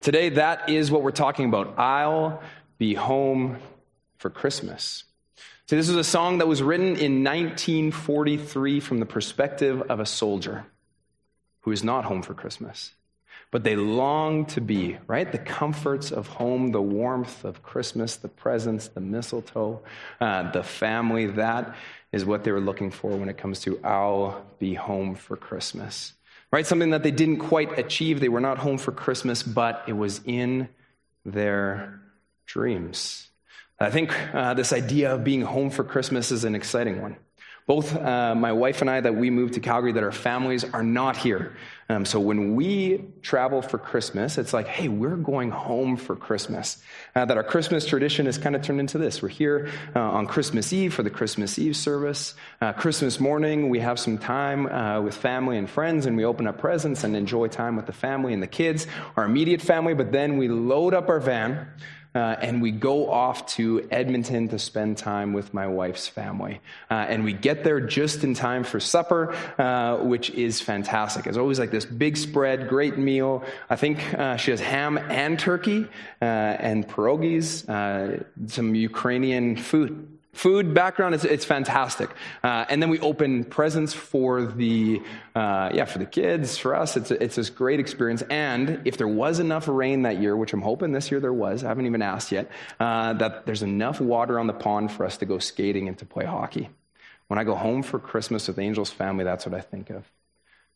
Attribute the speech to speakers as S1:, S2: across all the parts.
S1: Today, that is what we're talking about. I'll be home for Christmas. See, this is a song that was written in 1943 from the perspective of a soldier who is not home for Christmas. But they long to be, right? The comforts of home, the warmth of Christmas, the presents, the mistletoe, uh, the family. That is what they were looking for when it comes to I'll be home for Christmas. Right? Something that they didn't quite achieve. They were not home for Christmas, but it was in their dreams. I think uh, this idea of being home for Christmas is an exciting one. Both uh, my wife and I, that we moved to Calgary, that our families are not here. Um, so when we travel for Christmas, it's like, hey, we're going home for Christmas. Uh, that our Christmas tradition has kind of turned into this. We're here uh, on Christmas Eve for the Christmas Eve service. Uh, Christmas morning, we have some time uh, with family and friends, and we open up presents and enjoy time with the family and the kids, our immediate family. But then we load up our van uh, and we go off to Edmonton to spend time with my wife's family. Uh, and we get there just in time for supper, uh, which is fantastic. It's always like this big spread, great meal. I think uh, she has ham and turkey uh, and pierogies, some Ukrainian food food background it's, it's fantastic. Uh, and then we open presents for the uh, yeah for the kids for us. It's, it's this great experience. And if there was enough rain that year which i'm hoping this year there was i haven't even asked yet uh, that there's enough water on the pond for us to go skating and to play hockey. When i go home for christmas with angel's family that's what i think of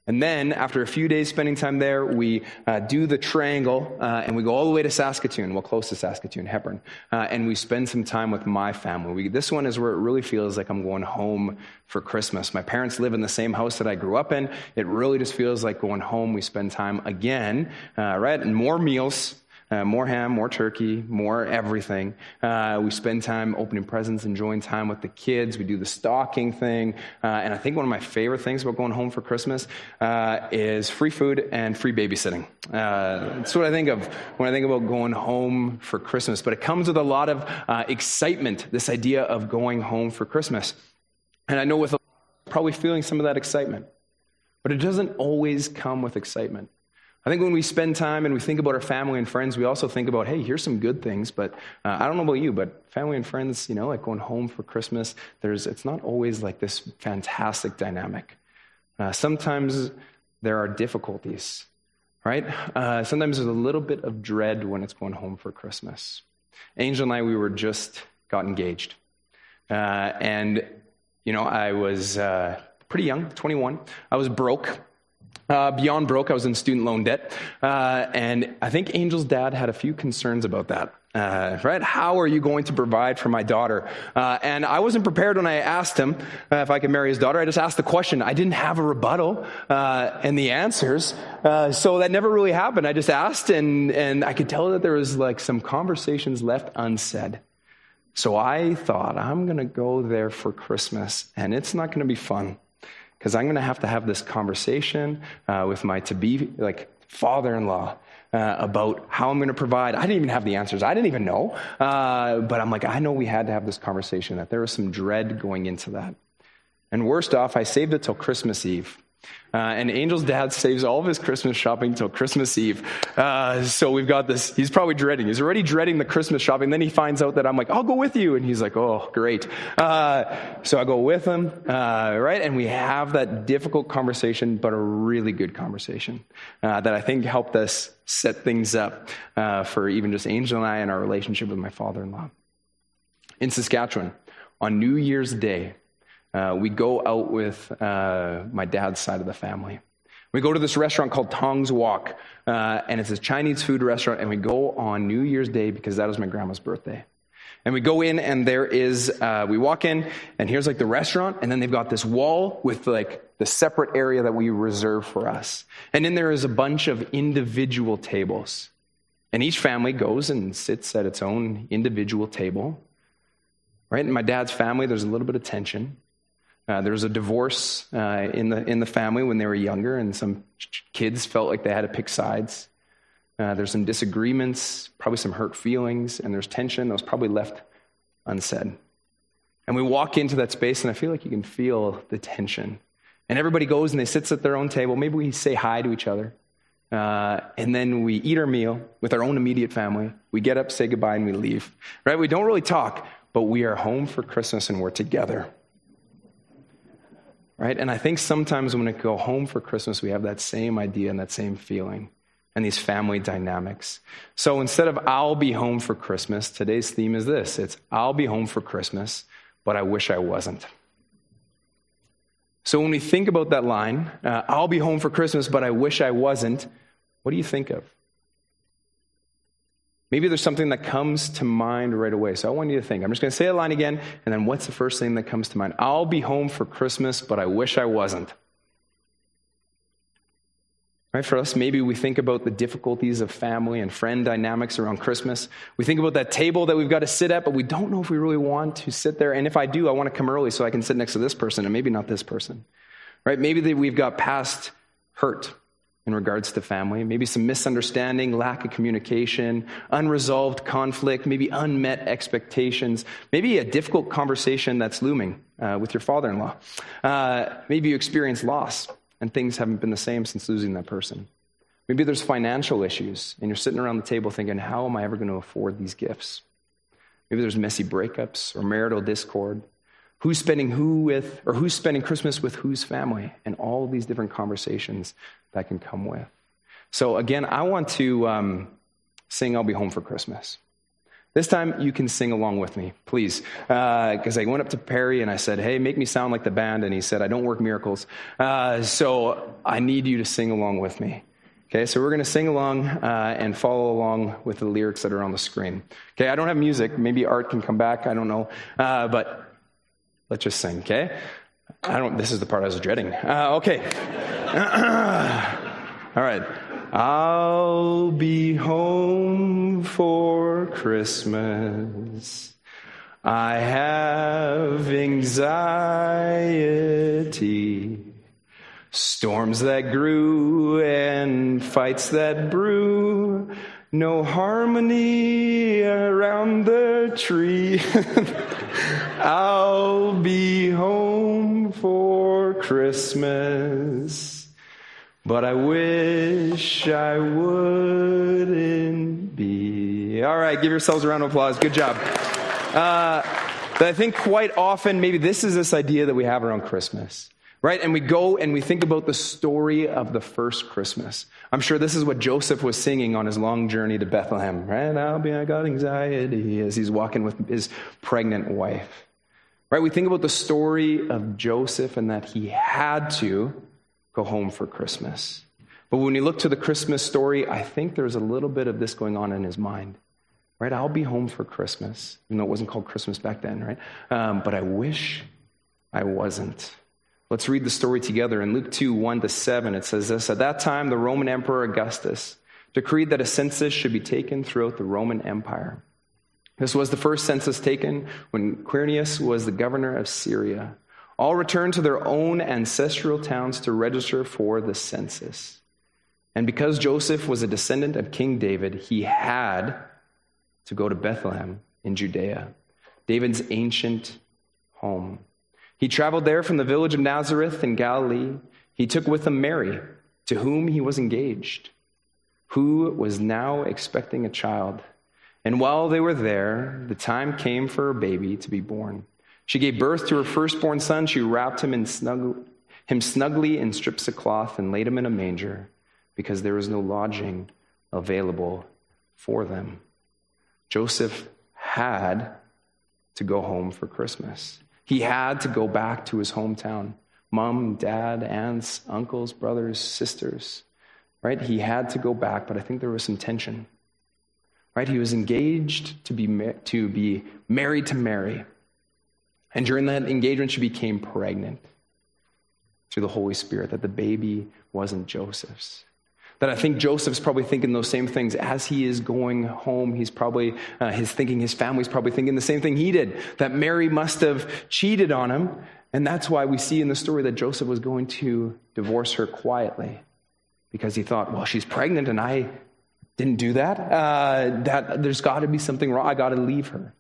S1: and then, after a few days spending time there, we uh, do the triangle uh, and we go all the way to Saskatoon, well, close to Saskatoon, Hepburn, uh, and we spend some time with my family. We, this one is where it really feels like I'm going home for Christmas. My parents live in the same house that I grew up in. It really just feels like going home. We spend time again, uh, right? And more meals, uh, more ham, more turkey, more everything. Uh, we spend time opening presents, enjoying time with the kids. We do the stocking thing. Uh, and I think one of my favorite things about going home for Christmas uh, is free food and free babysitting. Uh, that's what I think of when I think about going home for Christmas. But it comes with a lot of uh, excitement, this idea of going home for Christmas. And I know with probably feeling some of that excitement. But it doesn't always come with excitement. I think when we spend time and we think about our family and friends, we also think about, hey, here's some good things. But uh, I don't know about you, but family and friends, you know, like going home for Christmas, there's, it's not always like this fantastic dynamic. Uh, sometimes there are difficulties, right? Uh, sometimes there's a little bit of dread when it's going home for Christmas. Angel and I, we were just got engaged. Uh, and, you know, I was uh, pretty young, 21. I was broke. Uh, beyond broke, I was in student loan debt. Uh, and I think Angel's dad had a few concerns about that. Uh, right? How are you going to provide for my daughter? Uh, and I wasn't prepared when I asked him uh, if I could marry his daughter. I just asked the question. I didn't have a rebuttal uh, and the answers. so that never really happened. I just asked, and, and I could tell that there was like some conversations left unsaid. So I thought, I'm going to go there for Christmas, and it's not going to be fun because I'm going to have to have this conversation uh, with my to be like father-in-law uh, about how I'm going to provide. I didn't even have the answers. I didn't even know. Uh, but I'm like, I know we had to have this conversation, that there was some dread going into that. And worst off, I saved it till Christmas Eve. Uh, and Angel's dad saves all of his Christmas shopping till Christmas Eve. Uh, so we've got this. He's probably dreading. He's already dreading the Christmas shopping. Then he finds out that I'm like, I'll go with you. And he's like, oh, great. Uh, so I go with him, uh, right? And we have that difficult conversation, but a really good conversation uh, that I think helped us set things up uh, for even just Angel and I and our relationship with my father in law. In Saskatchewan, on New Year's Day, uh, we go out with uh, my dad's side of the family. We go to this restaurant called Tong's Wok, uh, and it's a Chinese food restaurant, and we go on New Year's Day because that was my grandma's birthday. And we go in, and there is, uh, we walk in, and here's like the restaurant, and then they've got this wall with like the separate area that we reserve for us. And then there is a bunch of individual tables. And each family goes and sits at its own individual table. Right? In my dad's family, there's a little bit of tension. Uh, there was a divorce uh, in, the, in the family when they were younger, and some kids felt like they had to pick sides. Uh, there's some disagreements, probably some hurt feelings, and there's tension that was probably left unsaid. And we walk into that space, and I feel like you can feel the tension. And everybody goes and they sits at their own table. Maybe we say hi to each other. Uh, and then we eat our meal with our own immediate family. We get up, say goodbye, and we leave. Right? We don't really talk, but we are home for Christmas and we're together. Right? And I think sometimes when we go home for Christmas, we have that same idea and that same feeling and these family dynamics. So instead of I'll be home for Christmas, today's theme is this it's I'll be home for Christmas, but I wish I wasn't. So when we think about that line, uh, I'll be home for Christmas, but I wish I wasn't, what do you think of? Maybe there's something that comes to mind right away. So I want you to think. I'm just going to say a line again, and then what's the first thing that comes to mind? I'll be home for Christmas, but I wish I wasn't. Right, for us, maybe we think about the difficulties of family and friend dynamics around Christmas. We think about that table that we've got to sit at, but we don't know if we really want to sit there. And if I do, I want to come early so I can sit next to this person and maybe not this person. Right? Maybe we've got past hurt in regards to family, maybe some misunderstanding, lack of communication, unresolved conflict, maybe unmet expectations, maybe a difficult conversation that's looming uh, with your father in law. Uh, maybe you experience loss and things haven't been the same since losing that person. Maybe there's financial issues, and you're sitting around the table thinking, how am I ever going to afford these gifts? Maybe there's messy breakups or marital discord. Who's spending who with, or who's spending Christmas with whose family, and all these different conversations that can come with. So, again, I want to um, sing I'll Be Home for Christmas. This time you can sing along with me, please. Because uh, I went up to Perry and I said, hey, make me sound like the band. And he said, I don't work miracles. Uh, so I need you to sing along with me. Okay, so we're going to sing along uh, and follow along with the lyrics that are on the screen. Okay, I don't have music. Maybe art can come back. I don't know. Uh, but let's just sing, okay? I don't, this is the part I was dreading. Uh, okay. All right. I'll be home for Christmas. I have anxiety, storms that grew and fights that brew, no harmony around the tree. I'll be home for Christmas. But I wish I wouldn't be. All right, give yourselves a round of applause. Good job. Uh, but I think quite often, maybe this is this idea that we have around Christmas, right? And we go and we think about the story of the first Christmas. I'm sure this is what Joseph was singing on his long journey to Bethlehem, right? I'll be, I got anxiety as he's walking with his pregnant wife, right? We think about the story of Joseph and that he had to go home for Christmas. But when you look to the Christmas story, I think there's a little bit of this going on in his mind. Right? I'll be home for Christmas, even though it wasn't called Christmas back then, right? Um, but I wish I wasn't. Let's read the story together. In Luke 2 1 to 7, it says this At that time, the Roman Emperor Augustus decreed that a census should be taken throughout the Roman Empire. This was the first census taken when Quirinius was the governor of Syria all returned to their own ancestral towns to register for the census. And because Joseph was a descendant of King David, he had to go to Bethlehem in Judea, David's ancient home. He traveled there from the village of Nazareth in Galilee. He took with him Mary, to whom he was engaged, who was now expecting a child. And while they were there, the time came for a baby to be born. She gave birth to her firstborn son. She wrapped him, in snug, him snugly in strips of cloth and laid him in a manger because there was no lodging available for them. Joseph had to go home for Christmas. He had to go back to his hometown. Mom, dad, aunts, uncles, brothers, sisters, right? He had to go back, but I think there was some tension. Right? He was engaged to be, to be married to Mary. And during that engagement, she became pregnant through the Holy Spirit, that the baby wasn't Joseph's. That I think Joseph's probably thinking those same things as he is going home. He's probably, uh, his thinking, his family's probably thinking the same thing he did, that Mary must have cheated on him. And that's why we see in the story that Joseph was going to divorce her quietly because he thought, well, she's pregnant and I didn't do that. Uh, that there's got to be something wrong. I got to leave her.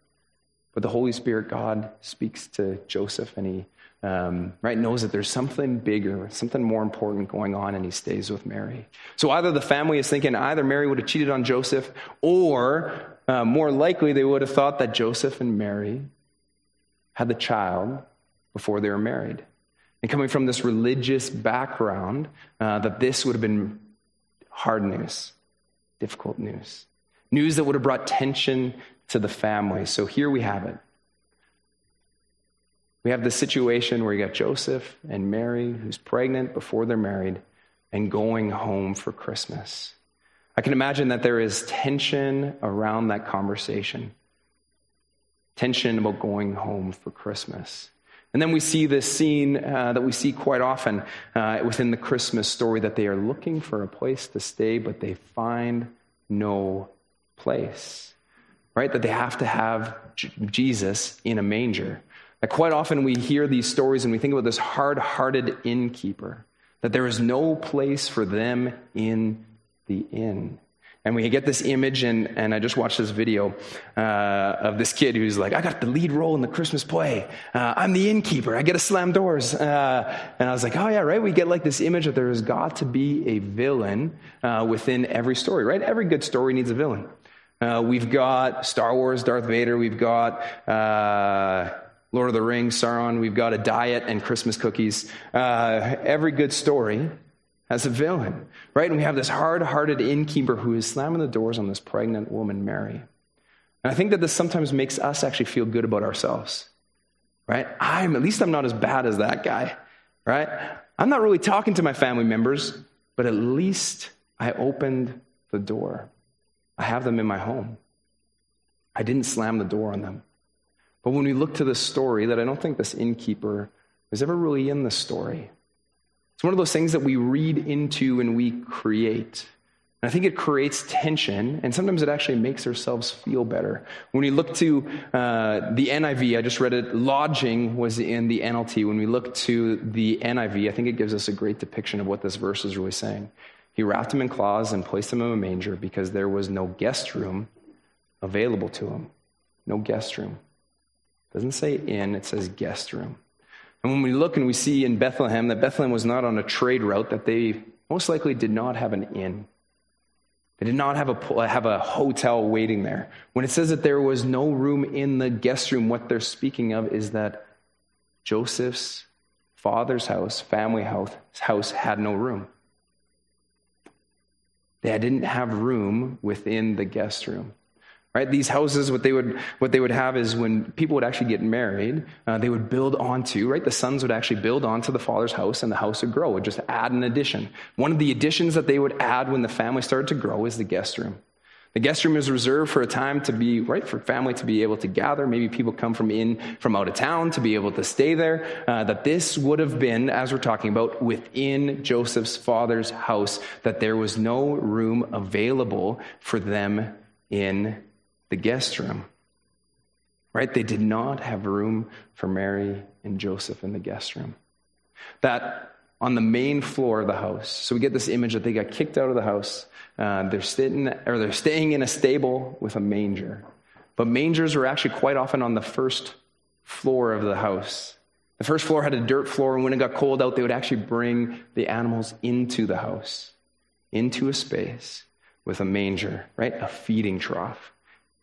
S1: But the Holy Spirit, God, speaks to Joseph and he um, right knows that there's something bigger, something more important going on, and he stays with Mary. So either the family is thinking either Mary would have cheated on Joseph, or uh, more likely they would have thought that Joseph and Mary had the child before they were married. And coming from this religious background, uh, that this would have been hard news, difficult news, news that would have brought tension to the family. So here we have it. We have the situation where you got Joseph and Mary, who's pregnant before they're married, and going home for Christmas. I can imagine that there is tension around that conversation. Tension about going home for Christmas. And then we see this scene uh, that we see quite often uh, within the Christmas story that they are looking for a place to stay, but they find no place. Right? That they have to have J- Jesus in a manger. That quite often we hear these stories and we think about this hard hearted innkeeper, that there is no place for them in the inn. And we get this image, and, and I just watched this video uh, of this kid who's like, I got the lead role in the Christmas play. Uh, I'm the innkeeper. I get to slam doors. Uh, and I was like, oh, yeah, right? We get like this image that there has got to be a villain uh, within every story, right? Every good story needs a villain. Uh, we've got Star Wars, Darth Vader. We've got uh, Lord of the Rings, Sauron. We've got a diet and Christmas cookies. Uh, every good story has a villain, right? And we have this hard hearted innkeeper who is slamming the doors on this pregnant woman, Mary. And I think that this sometimes makes us actually feel good about ourselves, right? I'm, at least I'm not as bad as that guy, right? I'm not really talking to my family members, but at least I opened the door. I have them in my home. I didn't slam the door on them. But when we look to this story, that I don't think this innkeeper was ever really in the story. It's one of those things that we read into and we create. And I think it creates tension, and sometimes it actually makes ourselves feel better. When we look to uh, the NIV, I just read it, lodging was in the NLT. When we look to the NIV, I think it gives us a great depiction of what this verse is really saying. He wrapped him in cloths and placed him in a manger because there was no guest room available to him. No guest room. Doesn't say inn, it says guest room. And when we look and we see in Bethlehem that Bethlehem was not on a trade route, that they most likely did not have an inn. They did not have a, have a hotel waiting there. When it says that there was no room in the guest room, what they're speaking of is that Joseph's father's house, family house, house had no room. They didn't have room within the guest room right? These houses what they would what they would have is when people would actually get married uh, they would build onto right? The sons would actually build onto the father's house and the house would grow. Would just add an addition. One of the additions that they would add when the family started to grow is the guest room. The guest room is reserved for a time to be right for family to be able to gather. Maybe people come from in from out of town to be able to stay there. Uh, that this would have been as we're talking about within joseph's father's house that there was no room available for them in the guest room. Right? They did not have room for Mary and Joseph in the guest room. That on the main floor of the house. So we get this image that they got kicked out of the house. Uh, they're sitting or they're staying in a stable with a manger. But mangers were actually quite often on the first floor of the house. The first floor had a dirt floor, and when it got cold out, they would actually bring the animals into the house, into a space with a manger, right? A feeding trough.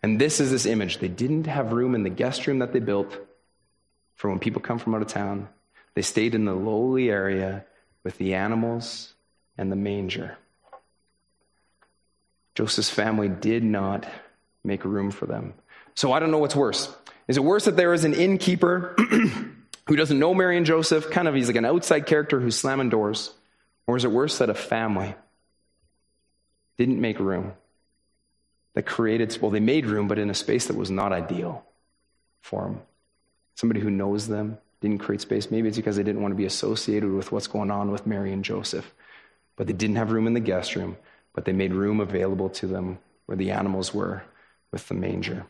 S1: And this is this image. They didn't have room in the guest room that they built for when people come from out of town. They stayed in the lowly area with the animals and the manger. Joseph's family did not make room for them. So I don't know what's worse. Is it worse that there is an innkeeper who doesn't know Mary and Joseph? Kind of, he's like an outside character who's slamming doors. Or is it worse that a family didn't make room? That created, well, they made room, but in a space that was not ideal for them. Somebody who knows them didn't create space. Maybe it's because they didn't want to be associated with what's going on with Mary and Joseph. But they didn't have room in the guest room, but they made room available to them where the animals were with the manger.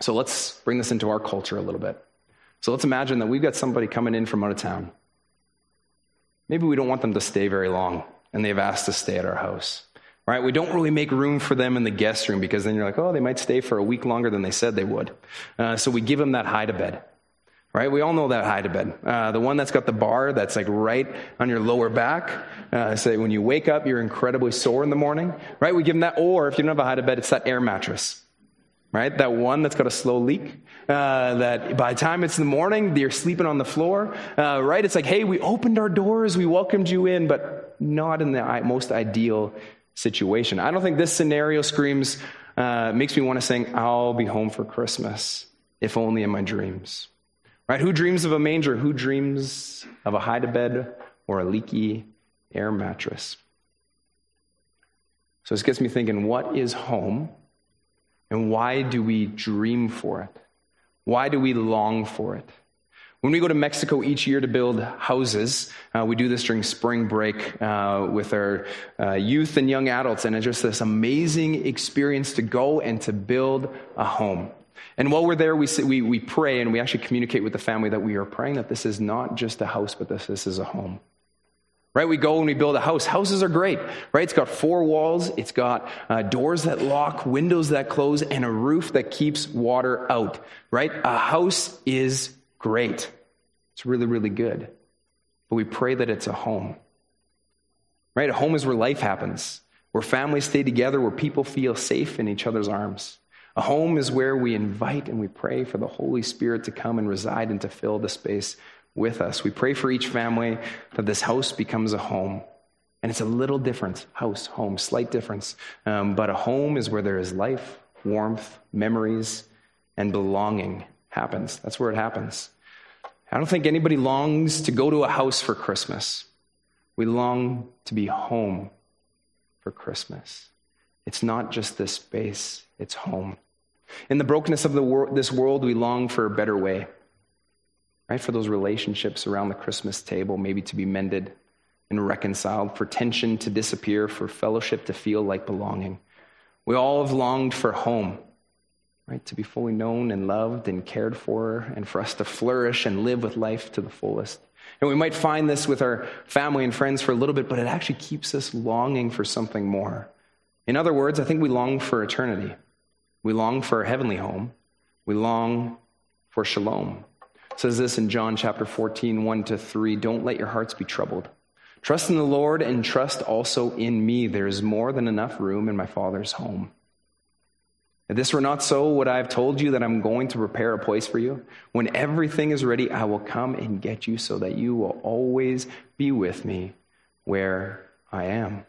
S1: So let's bring this into our culture a little bit. So let's imagine that we've got somebody coming in from out of town. Maybe we don't want them to stay very long, and they've asked to stay at our house. Right? We don't really make room for them in the guest room because then you're like, oh, they might stay for a week longer than they said they would. Uh, so we give them that hide a bed, right? We all know that hide a bed. Uh, the one that's got the bar that's like right on your lower back. Uh, so when you wake up, you're incredibly sore in the morning, right? We give them that. Or if you don't have a hide a bed, it's that air mattress, right? That one that's got a slow leak. Uh, that by the time it's the morning, you're sleeping on the floor, uh, right? It's like, hey, we opened our doors, we welcomed you in, but not in the most ideal situation. I don't think this scenario screams, uh, makes me want to sing, I'll be home for Christmas, if only in my dreams. Right? Who dreams of a manger? Who dreams of a hide a bed or a leaky air mattress? So this gets me thinking what is home? And why do we dream for it? Why do we long for it? When we go to Mexico each year to build houses, uh, we do this during spring break uh, with our uh, youth and young adults, and it's just this amazing experience to go and to build a home. And while we're there, we, we, we pray and we actually communicate with the family that we are praying that this is not just a house, but this, this is a home. Right? We go and we build a house. Houses are great, right? It's got four walls, it's got uh, doors that lock, windows that close, and a roof that keeps water out, right? A house is great. It's really, really good. But we pray that it's a home. Right? A home is where life happens, where families stay together, where people feel safe in each other's arms. A home is where we invite and we pray for the Holy Spirit to come and reside and to fill the space with us. We pray for each family that this house becomes a home. And it's a little different house, home, slight difference. Um, but a home is where there is life, warmth, memories, and belonging happens. That's where it happens. I don't think anybody longs to go to a house for Christmas. We long to be home for Christmas. It's not just this space, it's home. In the brokenness of the wor- this world, we long for a better way, right? For those relationships around the Christmas table, maybe to be mended and reconciled, for tension to disappear, for fellowship to feel like belonging. We all have longed for home right? To be fully known and loved and cared for, and for us to flourish and live with life to the fullest. And we might find this with our family and friends for a little bit, but it actually keeps us longing for something more. In other words, I think we long for eternity. We long for a heavenly home. We long for shalom. It says this in John chapter 14, 1 to 3 Don't let your hearts be troubled. Trust in the Lord and trust also in me. There is more than enough room in my Father's home. If this were not so, would I have told you that I'm going to prepare a place for you? When everything is ready, I will come and get you so that you will always be with me where I am.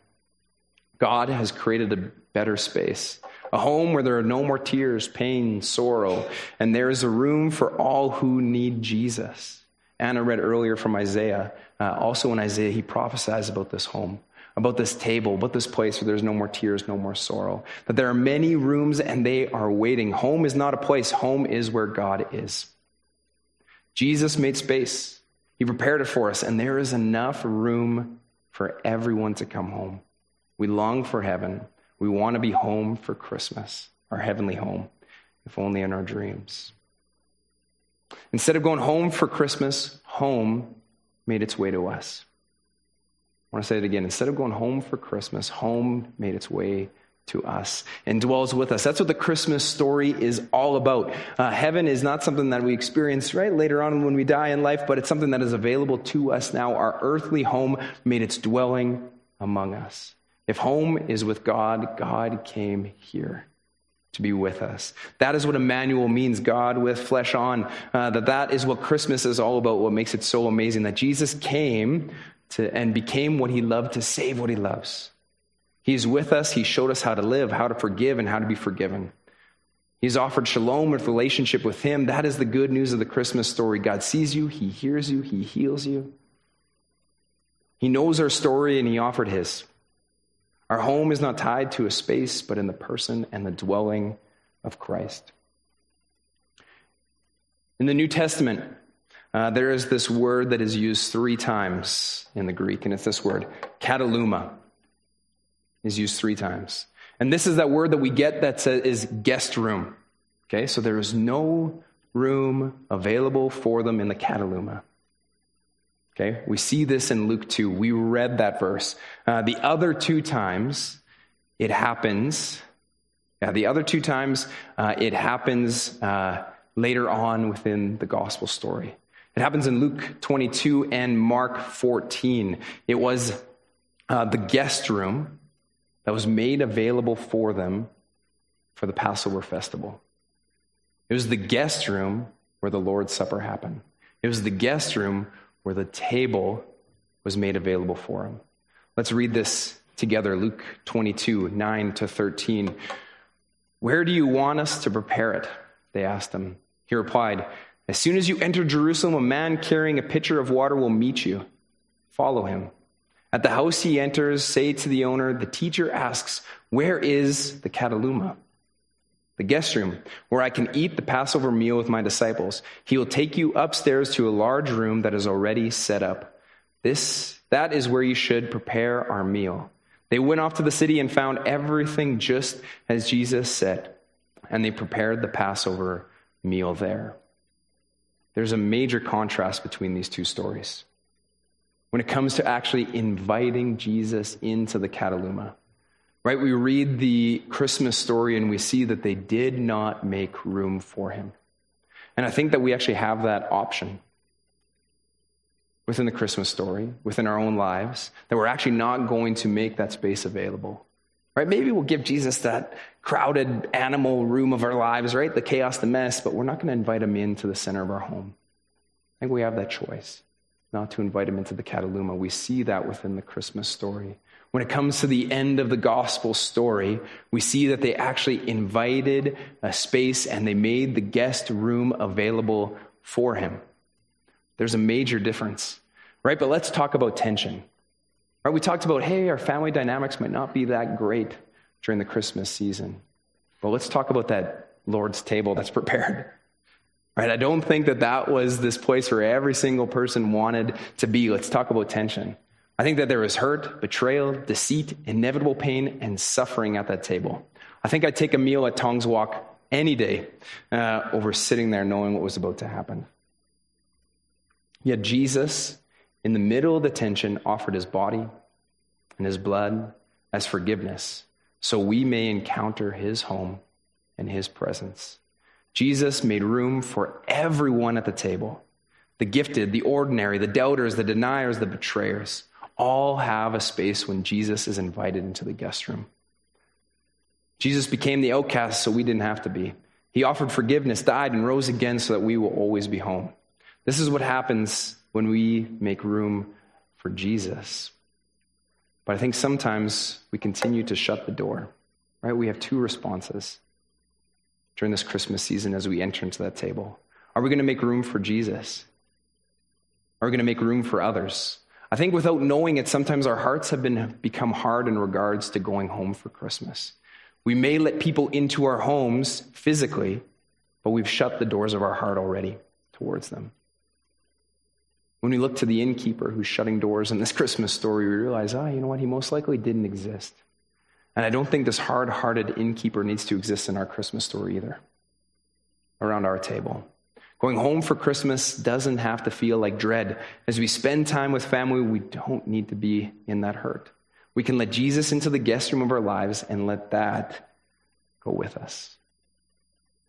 S1: God has created a better space, a home where there are no more tears, pain, sorrow, and there is a room for all who need Jesus. Anna read earlier from Isaiah. Uh, also in Isaiah, he prophesies about this home about this table, about this place where there's no more tears, no more sorrow. That there are many rooms and they are waiting. Home is not a place, home is where God is. Jesus made space, He prepared it for us, and there is enough room for everyone to come home. We long for heaven. We want to be home for Christmas, our heavenly home, if only in our dreams. Instead of going home for Christmas, home made its way to us. I want to say it again. Instead of going home for Christmas, home made its way to us and dwells with us. That's what the Christmas story is all about. Uh, heaven is not something that we experience right later on when we die in life, but it's something that is available to us now. Our earthly home made its dwelling among us. If home is with God, God came here to be with us. That is what Emmanuel means, God with flesh on. Uh, that that is what Christmas is all about, what makes it so amazing. That Jesus came to, and became what he loved to save what he loves. He's with us. He showed us how to live, how to forgive, and how to be forgiven. He's offered shalom with relationship with him. That is the good news of the Christmas story. God sees you, he hears you, he heals you. He knows our story and he offered his. Our home is not tied to a space, but in the person and the dwelling of Christ. In the New Testament, uh, there is this word that is used three times in the Greek, and it's this word, kataluma, is used three times. And this is that word that we get that says, is guest room. Okay, so there is no room available for them in the kataluma. Okay, we see this in Luke 2. We read that verse. Uh, the other two times, it happens. Yeah, the other two times, uh, it happens uh, later on within the gospel story. It happens in Luke 22 and Mark 14. It was uh, the guest room that was made available for them for the Passover festival. It was the guest room where the Lord's Supper happened. It was the guest room where the table was made available for him. Let's read this together Luke 22, 9 to 13. Where do you want us to prepare it? They asked him. He replied, As soon as you enter Jerusalem, a man carrying a pitcher of water will meet you. Follow him. At the house he enters, say to the owner, The teacher asks, Where is the kataluma? The guest room, where I can eat the Passover meal with my disciples. He will take you upstairs to a large room that is already set up. This, that is where you should prepare our meal. They went off to the city and found everything just as Jesus said, and they prepared the Passover meal there. There's a major contrast between these two stories when it comes to actually inviting Jesus into the Kataluma. Right? We read the Christmas story and we see that they did not make room for him. And I think that we actually have that option within the Christmas story, within our own lives, that we're actually not going to make that space available. Right? Maybe we'll give Jesus that crowded animal room of our lives, right? The chaos, the mess, but we're not going to invite him into the center of our home. I think we have that choice not to invite him into the Kataluma. We see that within the Christmas story. When it comes to the end of the gospel story, we see that they actually invited a space and they made the guest room available for him. There's a major difference, right? But let's talk about tension. Right? We talked about, hey, our family dynamics might not be that great during the Christmas season. But let's talk about that Lord's table that's prepared. Right? I don't think that that was this place where every single person wanted to be. Let's talk about tension. I think that there was hurt, betrayal, deceit, inevitable pain, and suffering at that table. I think I'd take a meal at Tongs Wok any day uh, over sitting there knowing what was about to happen. Yet Jesus, in the middle of the tension, offered his body and his blood as forgiveness so we may encounter his home and his presence. Jesus made room for everyone at the table the gifted, the ordinary, the doubters, the deniers, the betrayers. All have a space when Jesus is invited into the guest room. Jesus became the outcast so we didn't have to be. He offered forgiveness, died, and rose again so that we will always be home. This is what happens when we make room for Jesus. But I think sometimes we continue to shut the door, right? We have two responses during this Christmas season as we enter into that table. Are we going to make room for Jesus? Are we going to make room for others? I think without knowing it, sometimes our hearts have been become hard in regards to going home for Christmas. We may let people into our homes physically, but we've shut the doors of our heart already towards them. When we look to the innkeeper who's shutting doors in this Christmas story, we realize, ah, oh, you know what? He most likely didn't exist. And I don't think this hard hearted innkeeper needs to exist in our Christmas story either, around our table. Going home for Christmas doesn't have to feel like dread. As we spend time with family, we don't need to be in that hurt. We can let Jesus into the guest room of our lives and let that go with us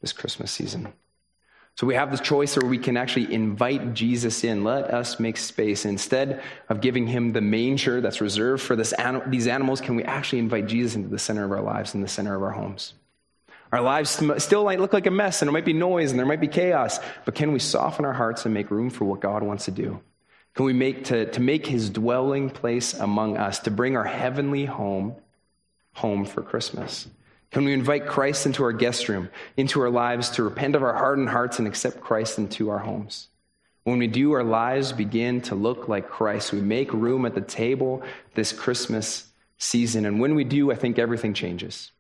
S1: this Christmas season. So we have this choice where we can actually invite Jesus in. Let us make space. Instead of giving him the manger that's reserved for this, these animals, can we actually invite Jesus into the center of our lives, in the center of our homes? Our lives still might look like a mess and there might be noise and there might be chaos, but can we soften our hearts and make room for what God wants to do? Can we make to, to make his dwelling place among us, to bring our heavenly home home for Christmas? Can we invite Christ into our guest room, into our lives, to repent of our hardened hearts and accept Christ into our homes? When we do, our lives begin to look like Christ. We make room at the table this Christmas season. And when we do, I think everything changes.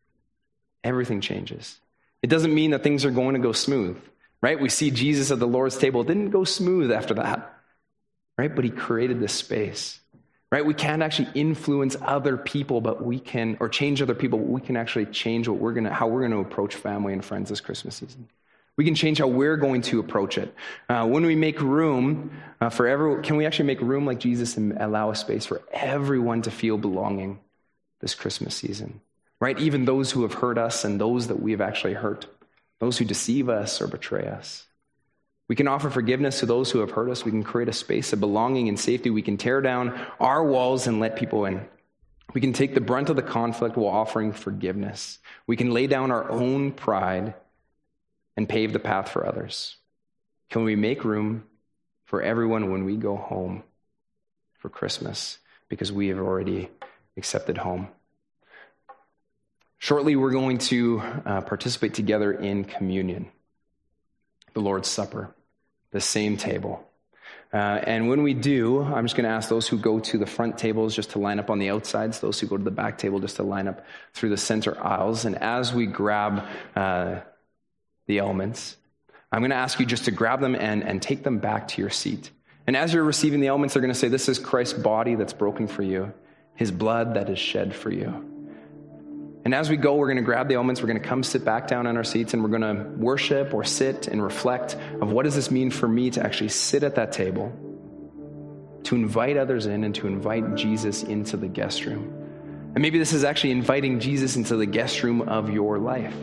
S1: Everything changes. It doesn't mean that things are going to go smooth, right? We see Jesus at the Lord's table. It didn't go smooth after that, right? But he created this space right? We can't actually influence other people, but we can, or change other people, we can actually change what we're gonna, how we're gonna approach family and friends this Christmas season. We can change how we're going to approach it. Uh, when we make room uh, for everyone, can we actually make room like Jesus and allow a space for everyone to feel belonging this Christmas season? right? Even those who have hurt us and those that we have actually hurt, those who deceive us or betray us. We can offer forgiveness to those who have hurt us. We can create a space of belonging and safety. We can tear down our walls and let people in. We can take the brunt of the conflict while offering forgiveness. We can lay down our own pride and pave the path for others. Can we make room for everyone when we go home for Christmas because we have already accepted home? Shortly, we're going to uh, participate together in communion, the Lord's Supper the same table. Uh, and when we do, I'm just going to ask those who go to the front tables just to line up on the outsides, those who go to the back table just to line up through the center aisles. And as we grab uh, the elements, I'm going to ask you just to grab them and, and take them back to your seat. And as you're receiving the elements, they're going to say, This is Christ's body that's broken for you, his blood that is shed for you. And as we go, we're going to grab the elements, we're going to come sit back down on our seats, and we're going to worship or sit and reflect of what does this mean for me to actually sit at that table, to invite others in, and to invite Jesus into the guest room. And maybe this is actually inviting Jesus into the guest room of your life.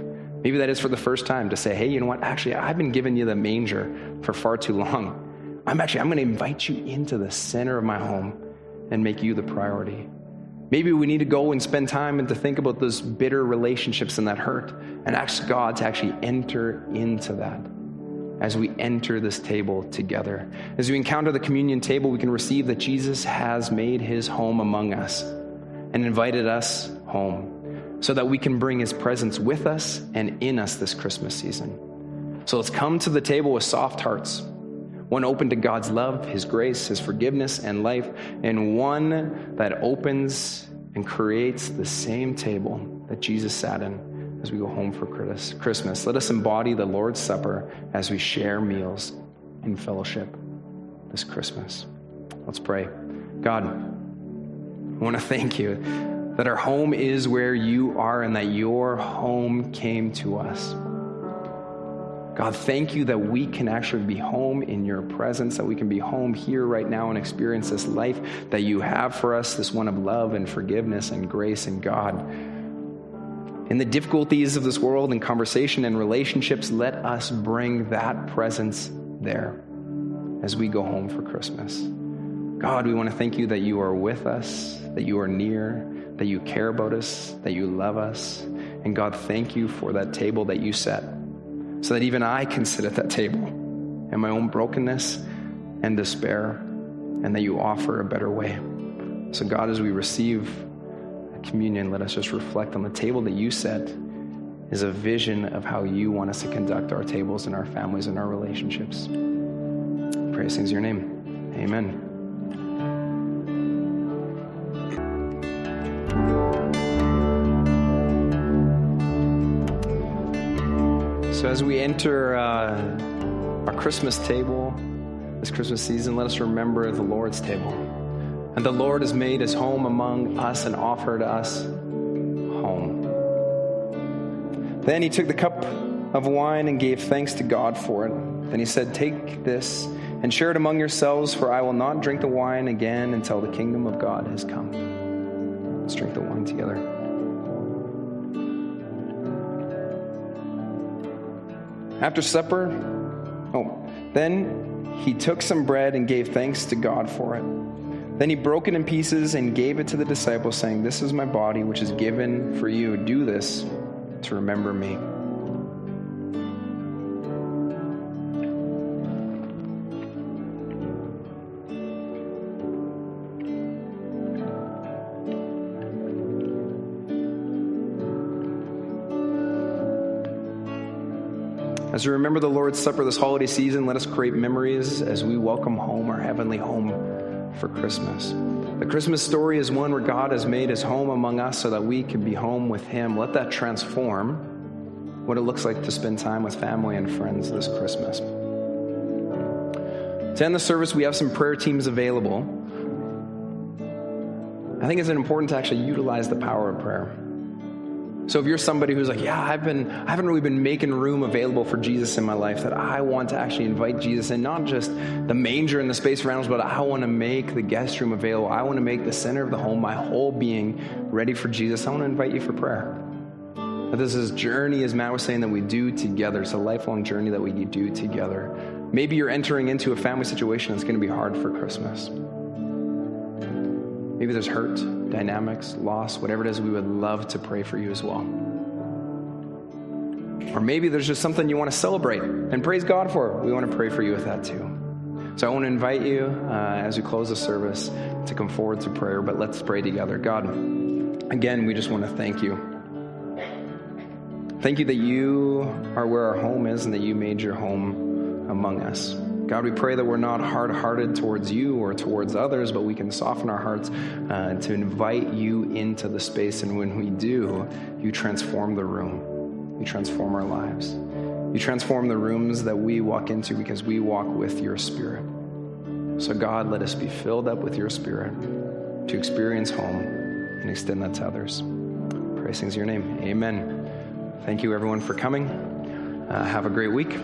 S1: Maybe that is for the first time to say, hey, you know what? Actually, I've been giving you the manger for far too long. I'm actually, I'm going to invite you into the center of my home and make you the priority. Maybe we need to go and spend time and to think about those bitter relationships and that hurt and ask God to actually enter into that as we enter this table together. As we encounter the communion table, we can receive that Jesus has made his home among us and invited us home so that we can bring his presence with us and in us this Christmas season. So let's come to the table with soft hearts one open to God's love, His grace, His forgiveness, and life, and one that opens and creates the same table that Jesus sat in as we go home for Christmas. Let us embody the Lord's Supper as we share meals in fellowship this Christmas. Let's pray. God, I want to thank you that our home is where you are and that your home came to us. God, thank you that we can actually be home in your presence, that we can be home here right now and experience this life that you have for us, this one of love and forgiveness and grace and God. In the difficulties of this world and conversation and relationships, let us bring that presence there as we go home for Christmas. God, we want to thank you that you are with us, that you are near, that you care about us, that you love us. And God, thank you for that table that you set so that even I can sit at that table in my own brokenness and despair, and that you offer a better way. So, God, as we receive communion, let us just reflect on the table that you set is a vision of how you want us to conduct our tables and our families and our relationships. Praise things your name. Amen. So, as we enter uh, our Christmas table, this Christmas season, let us remember the Lord's table. And the Lord has made his home among us and offered us home. Then he took the cup of wine and gave thanks to God for it. Then he said, Take this and share it among yourselves, for I will not drink the wine again until the kingdom of God has come. Let's drink the wine together. After supper, oh, then he took some bread and gave thanks to God for it. Then he broke it in pieces and gave it to the disciples, saying, This is my body, which is given for you. Do this to remember me. As we remember the Lord's Supper this holiday season, let us create memories as we welcome home our heavenly home for Christmas. The Christmas story is one where God has made his home among us so that we can be home with him. Let that transform what it looks like to spend time with family and friends this Christmas. To end the service, we have some prayer teams available. I think it's important to actually utilize the power of prayer. So if you're somebody who's like, yeah, I've been, I haven't really been making room available for Jesus in my life, that I want to actually invite Jesus in, not just the manger and the space around us, but I want to make the guest room available. I want to make the center of the home, my whole being, ready for Jesus. I want to invite you for prayer. That this is a journey, as Matt was saying, that we do together. It's a lifelong journey that we do together. Maybe you're entering into a family situation that's going to be hard for Christmas. Maybe there's hurt, dynamics, loss, whatever it is, we would love to pray for you as well. Or maybe there's just something you want to celebrate and praise God for. We want to pray for you with that too. So I want to invite you uh, as we close the service to come forward to prayer, but let's pray together. God, again, we just want to thank you. Thank you that you are where our home is and that you made your home among us. God, we pray that we're not hard hearted towards you or towards others, but we can soften our hearts uh, to invite you into the space. And when we do, you transform the room, you transform our lives. You transform the rooms that we walk into because we walk with your spirit. So, God, let us be filled up with your spirit to experience home and extend that to others. Praise things your name. Amen. Thank you, everyone, for coming. Uh, have a great week.